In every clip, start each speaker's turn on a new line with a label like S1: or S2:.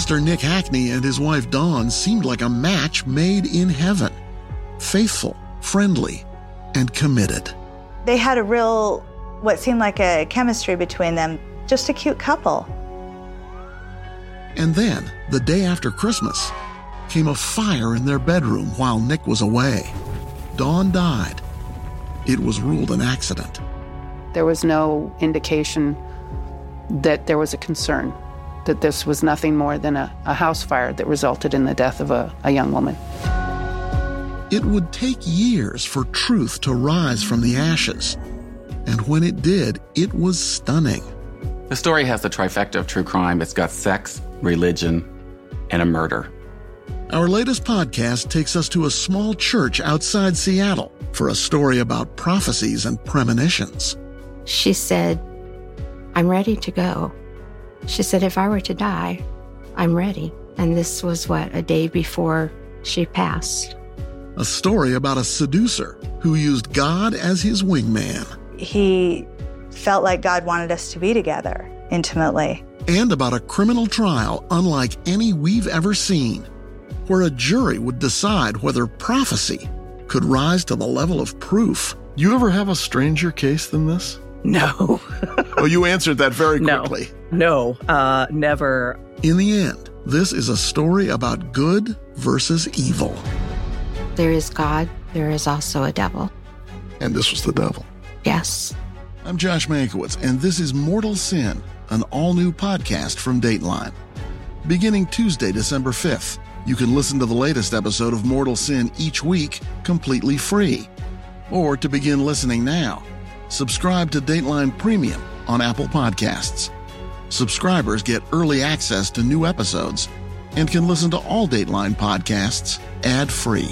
S1: Pastor Nick Hacheney and his wife Dawn seemed like a match made in heaven. Faithful, friendly, and committed.
S2: They had a real, what seemed like a chemistry between them, just a cute couple.
S1: And then, the day after Christmas, came a fire in their bedroom while Nick was away. Dawn died. It was ruled an accident.
S3: There was no indication that there was a concern, that this was nothing more than a, a house fire that resulted in the death of a, a young woman.
S1: It would take years for truth to rise from the ashes. And when it did, it was stunning.
S4: The story has the trifecta of true crime it's got sex, religion, and a murder.
S1: Our latest podcast takes us to a small church outside Seattle for a story about prophecies and premonitions.
S5: She said, I'm ready to go. She said, if I were to die, I'm ready. And this was what, a day before she passed.
S1: A story about a seducer who used God as his wingman.
S2: He felt like God wanted us to be together intimately.
S1: And about a criminal trial unlike any we've ever seen, where a jury would decide whether prophecy could rise to the level of proof.
S6: You ever have a stranger case than this?
S7: No.
S1: oh, you answered that very quickly.
S7: No, no uh, never.
S1: In the end, this is a story about good versus evil.
S5: There is God, there is also a devil.
S6: And this was the devil.
S5: Yes.
S1: I'm Josh Mankiewicz, and this is Mortal Sin, an all new podcast from Dateline. Beginning Tuesday, December 5th, you can listen to the latest episode of Mortal Sin each week completely free. Or to begin listening now, subscribe to Dateline Premium on Apple Podcasts. Subscribers get early access to new episodes and can listen to all Dateline podcasts ad free.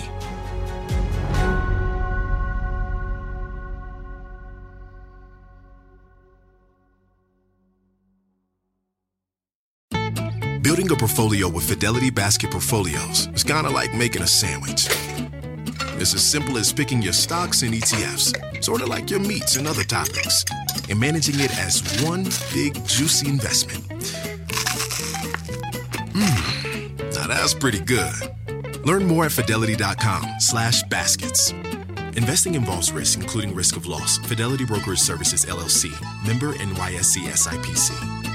S8: Building a portfolio with Fidelity Basket Portfolios is kind of like making a sandwich. It's as simple as picking your stocks and ETFs, sort of like your meats and other toppings, and managing it as one big juicy investment. Mmm, now that's pretty good. Learn more at fidelity.com slash baskets. Investing involves risk, including risk of loss. Fidelity Brokerage Services, LLC. Member NYSE SIPC.